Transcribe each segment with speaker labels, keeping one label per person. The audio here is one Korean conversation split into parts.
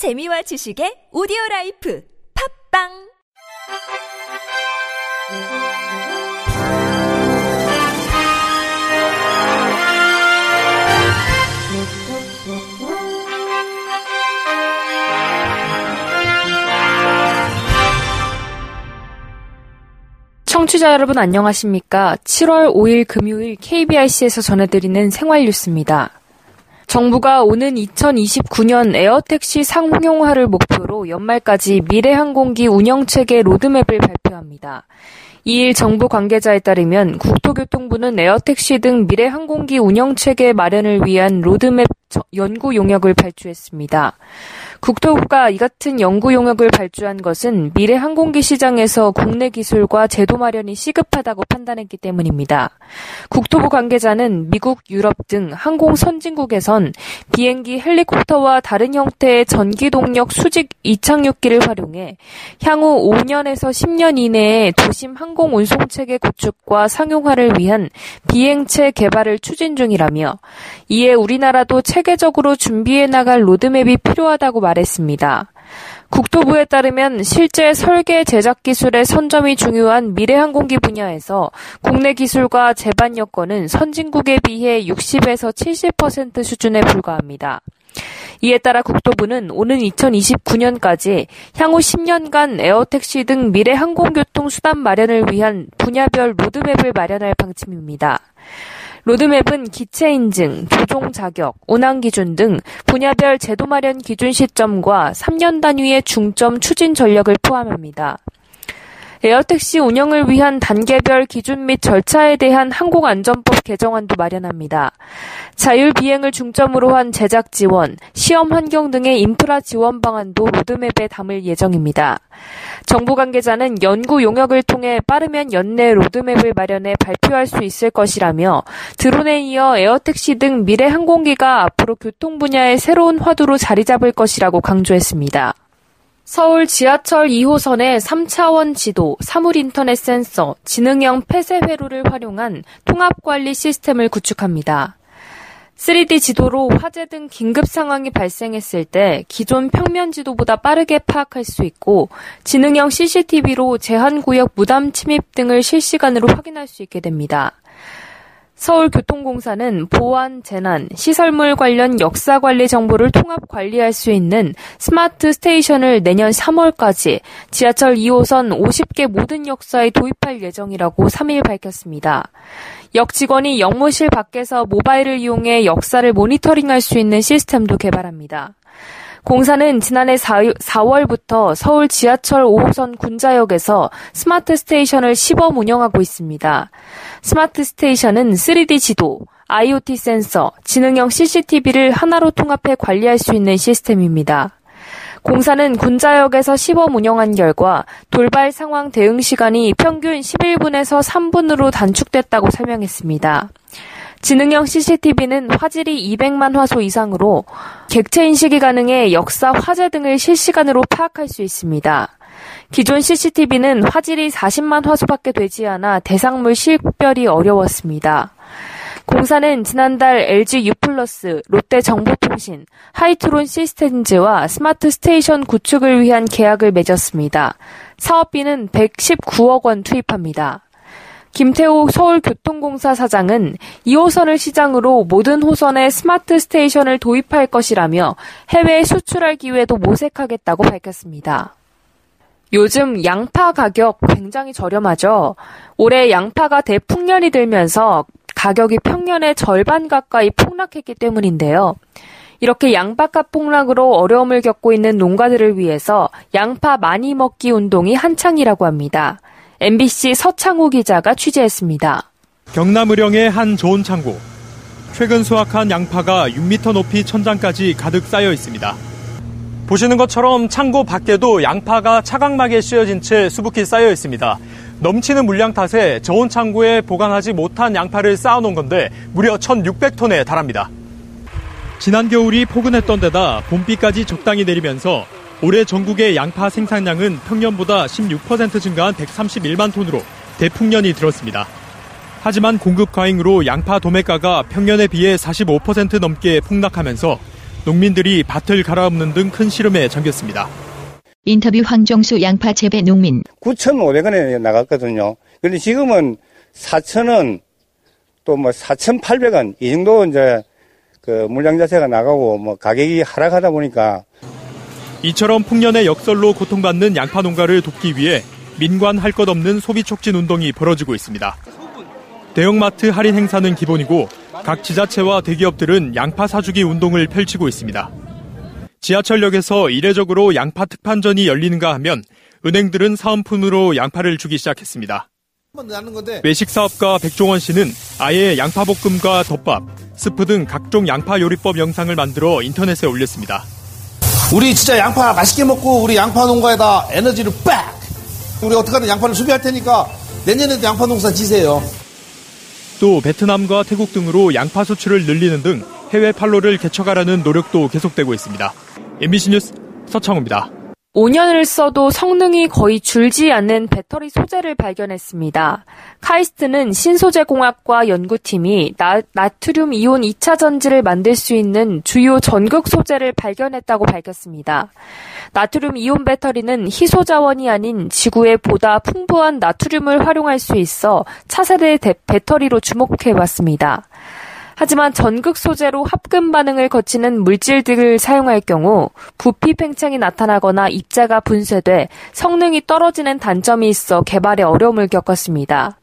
Speaker 1: 재미와 지식의 오디오 라이프 팟빵
Speaker 2: 청취자 여러분 안녕하십니까? 7월 5일 금요일 KBIC에서 전해드리는 생활 뉴스입니다. 정부가 오는 2029년 에어택시 상용화를 목표로 연말까지 미래항공기 운영체계 로드맵을 발표합니다. 2일 정부 관계자에 따르면 국토교통부는 에어택시 등 미래 항공기 운영체계 마련을 위한 로드맵 연구 용역을 발주했습니다. 국토부가 이 같은 연구 용역을 발주한 것은 미래 항공기 시장에서 국내 기술과 제도 마련이 시급하다고 판단했기 때문입니다. 국토부 관계자는 미국, 유럽 등 항공 선진국에선 비행기, 헬리콥터와 다른 형태의 전기 동력 수직 이착륙기를 활용해 향후 5년에서 10년 이내에 도심 항공 운송 체계 구축과 상용화를 위한 비행체 개발을 추진 중이라며 이에 우리나라도 체계적으로 준비해 나갈 로드맵이 필요하다고 말했습니다. 국토부에 따르면 실제 설계 제작 기술의 선점이 중요한 미래 항공기 분야에서 국내 기술과 제반 여건은 선진국에 비해 60에서 70% 수준에 불과합니다. 이에 따라 국토부는 오는 2029년까지 향후 10년간 에어택시 등 미래 항공교통 수단 마련을 위한 분야별 로드맵을 마련할 방침입니다. 로드맵은 기체 인증, 조종 자격, 운항 기준 등 분야별 제도 마련 기준 시점과 3년 단위의 중점 추진 전략을 포함합니다. 에어택시 운영을 위한 단계별 기준 및 절차에 대한 항공안전법 개정안도 마련합니다. 자율 비행을 중점으로 한 제작 지원, 시험 환경 등의 인프라 지원 방안도 로드맵에 담을 예정입니다. 정부 관계자는 연구 용역을 통해 빠르면 연내 로드맵을 마련해 발표할 수 있을 것이라며 드론에 이어 에어택시 등 미래 항공기가 앞으로 교통 분야의 새로운 화두로 자리 잡을 것이라고 강조했습니다. 서울 지하철 2호선의 3차원 지도, 사물 인터넷 센서, 지능형 폐쇄 회로를 활용한 통합관리 시스템을 구축합니다. 3D 지도로 화재 등 긴급 상황이 발생했을 때 기존 평면 지도보다 빠르게 파악할 수 있고 지능형 CCTV로 제한 구역 무단 침입 등을 실시간으로 확인할 수 있게 됩니다. 서울교통공사는 보안, 재난, 시설물 관련 역사 관리 정보를 통합 관리할 수 있는 스마트 스테이션을 내년 3월까지 지하철 2호선 50개 모든 역사에 도입할 예정이라고 3일 밝혔습니다. 역 직원이 역무실 밖에서 모바일을 이용해 역사를 모니터링할 수 있는 시스템도 개발합니다. 공사는 지난해 4, 4월부터 서울 지하철 5호선 군자역에서 스마트 스테이션을 시범 운영하고 있습니다. 스마트 스테이션은 3D 지도, IoT 센서, 지능형 CCTV를 하나로 통합해 관리할 수 있는 시스템입니다. 공사는 군자역에서 시범 운영한 결과 돌발 상황 대응 시간이 평균 11분에서 3분으로 단축됐다고 설명했습니다. 지능형 CCTV는 화질이 200만 화소 이상으로 객체 인식이 가능해 역사, 화재 등을 실시간으로 파악할 수 있습니다. 기존 CCTV는 화질이 40만 화소밖에 되지 않아 대상물 식별이 어려웠습니다. 공사는 지난달 LG U 롯데 정보통신, 하이트론 시스템즈와 스마트 스테이션 구축을 위한 계약을 맺었습니다. 사업비는 119억 원 투입합니다. 김태호 서울교통공사 사장은 2호선을 시작으로 모든 호선에 스마트 스테이션을 도입할 것이라며 해외에 수출할 기회도 모색하겠다고 밝혔습니다. 요즘 양파 가격 굉장히 저렴하죠. 올해 양파가 대풍년이 들면서 가격이 평년의 절반 가까이 폭락했기 때문인데요. 이렇게 양파값 폭락으로 어려움을 겪고 있는 농가들을 위해서 양파 많이 먹기 운동이 한창이라고 합니다. MBC 서창호 기자가 취재했습니다.
Speaker 3: 경남 의령의 한 좋은 창고. 최근 수확한 양파가 6m 높이 천장까지 가득 쌓여 있습니다. 보시는 것처럼 창고 밖에도 양파가 차각막에 씌어진 채 수북히 쌓여 있습니다. 넘치는 물량 탓에 저온 창고에 보관하지 못한 양파를 쌓아놓은 건데 무려 1,600톤에 달합니다. 지난 겨울이 포근했던 데다 봄비까지 적당히 내리면서 올해 전국의 양파 생산량은 평년보다 16% 증가한 131만 톤으로 대풍년이 들었습니다. 하지만 공급 과잉으로 양파 도매가가 평년에 비해 45% 넘게 폭락하면서 농민들이 밭을 갈아엎는 등 큰 시름에 잠겼습니다.
Speaker 4: 인터뷰 황정수 양파 재배 농민.
Speaker 5: 9,500원에 나갔거든요. 그런데 지금은 4,000원 또 뭐 4,800원 이 정도 이제 그 물량 자체가 나가고 뭐 가격이 하락하다 보니까
Speaker 3: 이처럼 풍년의 역설로 고통받는 양파 농가를 돕기 위해 민관 할 것 없는 소비 촉진 운동이 벌어지고 있습니다. 대형마트 할인 행사는 기본이고 각 지자체와 대기업들은 양파 사주기 운동을 펼치고 있습니다. 지하철역에서 이례적으로 양파 특판전이 열리는가 하면 은행들은 사은품으로 양파를 주기 시작했습니다. 외식 사업가 백종원 씨는 아예 양파 볶음과 덮밥, 스프 등 각종 양파 요리법 영상을 만들어 인터넷에 올렸습니다.
Speaker 6: 우리 진짜 양파 맛있게 먹고 우리 양파 농가에다 에너지를 빡! 우리 어떻게든 양파를 수비할 테니까 내년에도 양파 농사 지세요.
Speaker 3: 또 베트남과 태국 등으로 양파 수출을 늘리는 등 해외 판로를 개척하라는 노력도 계속되고 있습니다. MBC 뉴스 서창호입니다.
Speaker 2: 5년을 써도 성능이 거의 줄지 않는 배터리 소재를 발견했습니다. 카이스트는 신소재공학과 연구팀이 나, 나트륨 이온 2차 전지를 만들 수 있는 주요 전극 소재를 발견했다고 밝혔습니다. 나트륨 이온 배터리는 희소 자원이 아닌 지구에 보다 풍부한 나트륨을 활용할 수 있어 차세대 배터리로 주목해 왔습니다. 하지만 전극 소재로 합금 반응을 거치는 물질들을 사용할 경우 부피 팽창이 나타나거나 입자가 분쇄돼 성능이 떨어지는 단점이 있어 개발에 어려움을 겪었습니다.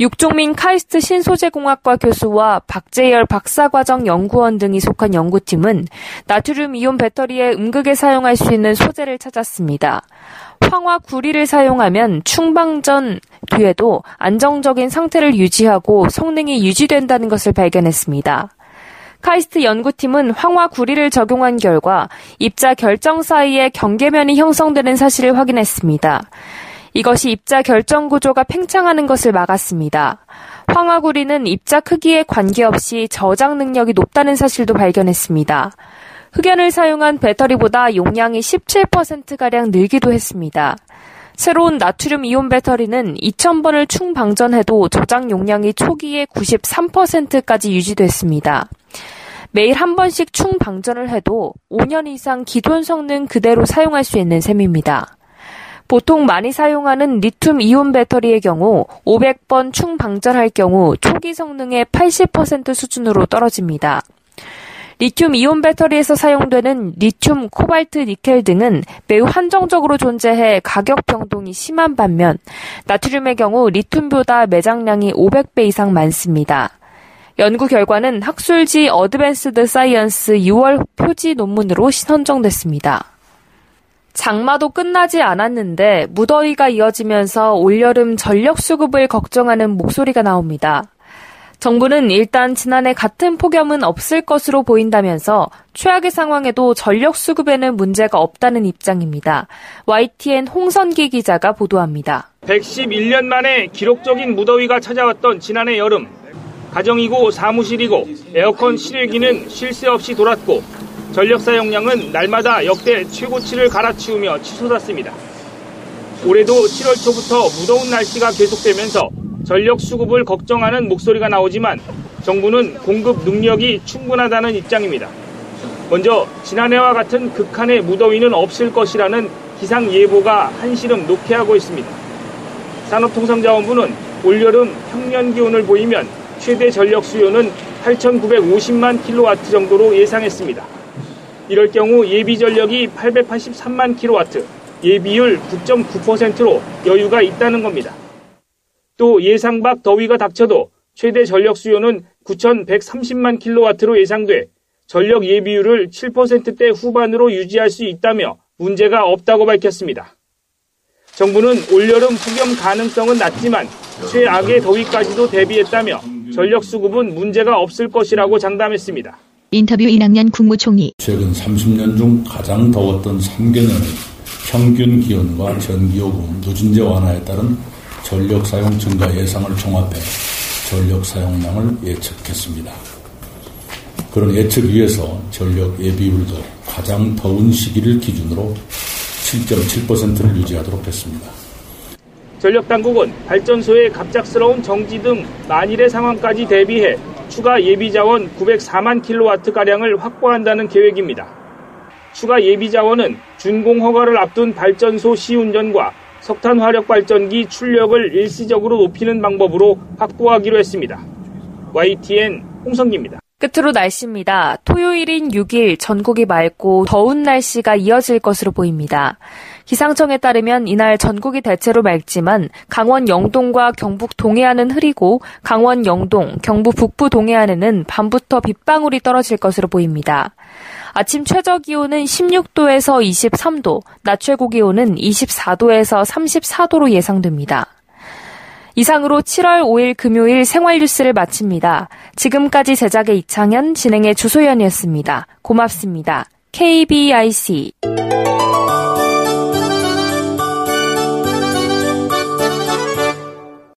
Speaker 2: 육종민 카이스트 신소재공학과 교수와 박재열 박사과정 연구원 등이 속한 연구팀은 나트륨 이온 배터리에 음극에 사용할 수 있는 소재를 찾았습니다. 황화 구리를 사용하면 충방전 뒤에도 안정적인 상태를 유지하고 성능이 유지된다는 것을 발견했습니다. 카이스트 연구팀은 황화 구리를 적용한 결과 입자 결정 사이에 경계면이 형성되는 사실을 확인했습니다. 이것이 입자 결정 구조가 팽창하는 것을 막았습니다. 황화구리는 입자 크기에 관계없이 저장 능력이 높다는 사실도 발견했습니다. 흑연을 사용한 배터리보다 용량이 17%가량 늘기도 했습니다. 새로운 나트륨 이온 배터리는 2000번을 충방전해도 저장 용량이 초기에 93%까지 유지됐습니다. 매일 한 번씩 충방전을 해도 5년 이상 기존 성능 그대로 사용할 수 있는 셈입니다. 보통 많이 사용하는 리튬 이온 배터리의 경우 500번 충방전할 경우 초기 성능의 80% 수준으로 떨어집니다. 리튬 이온 배터리에서 사용되는 리튬, 코발트, 니켈 등은 매우 한정적으로 존재해 가격 변동이 심한 반면 나트륨의 경우 리튬보다 매장량이 500배 이상 많습니다. 연구 결과는 학술지 Advanced Science 6월 표지 논문으로 선정됐습니다. 장마도 끝나지 않았는데 무더위가 이어지면서 올여름 전력 수급을 걱정하는 목소리가 나옵니다. 정부는 일단 지난해 같은 폭염은 없을 것으로 보인다면서 최악의 상황에도 전력 수급에는 문제가 없다는 입장입니다. YTN 홍선기 기자가 보도합니다.
Speaker 7: 111년 만에 기록적인 무더위가 찾아왔던 지난해 여름. 가정이고 사무실이고 에어컨 실외기는 쉴 새 없이 돌았고 전력 사용량은 날마다 역대 최고치를 갈아치우며 치솟았습니다. 올해도 7월 초부터 무더운 날씨가 계속되면서 전력 수급을 걱정하는 목소리가 나오지만 정부는 공급 능력이 충분하다는 입장입니다. 먼저 지난해와 같은 극한의 무더위는 없을 것이라는 기상 예보가 한시름 녹해하고 있습니다. 산업통상자원부는 올여름 평년 기온을 보이면 최대 전력 수요는 8,950만 킬로와트 정도로 예상했습니다. 이럴 경우 예비 전력이 883만 킬로와트, 예비율 9.9%로 여유가 있다는 겁니다. 또 예상 밖 더위가 닥쳐도 최대 전력 수요는 9,130만 킬로와트로 예상돼 전력 예비율을 7%대 후반으로 유지할 수 있다며 문제가 없다고 밝혔습니다. 정부는 올여름 폭염 가능성은 낮지만 최악의 더위까지도 대비했다며 전력 수급은 문제가 없을 것이라고 장담했습니다.
Speaker 4: 인터뷰 이낙연 국무총리.
Speaker 8: 최근 30년 중 가장 더웠던 3개년의 평균 기온과 전기요금 누진제 완화에 따른 전력 사용 증가 예상을 종합해 전력 사용량을 예측했습니다. 그런 예측 위에서 전력 예비율도 가장 더운 시기를 기준으로 7.7%를 유지하도록 했습니다.
Speaker 7: 전력 당국은 발전소의 갑작스러운 정지 등 만일의 상황까지 대비해 추가 예비 자원 904만 킬로와트 가량을 확보한다는 계획입니다. 추가 예비 자원은 준공 허가를 앞둔 발전소 시운전과 석탄 화력 발전기 출력을 일시적으로 높이는 방법으로 확보하기로 했습니다. YTN 홍성기입니다.
Speaker 2: 끝으로 날씨입니다. 토요일인 6일 전국이 맑고 더운 날씨가 이어질 것으로 보입니다. 기상청에 따르면 이날 전국이 대체로 맑지만 강원 영동과 경북 동해안은 흐리고 강원 영동, 경부 북부 동해안에는 밤부터 빗방울이 떨어질 것으로 보입니다. 아침 최저 기온은 16도에서 23도, 낮 최고 기온은 24도에서 34도로 예상됩니다. 이상으로 7월 5일 금요일 생활 뉴스를 마칩니다. 지금까지 제작의 이창현, 진행의 주소연이었습니다. 고맙습니다. KBIC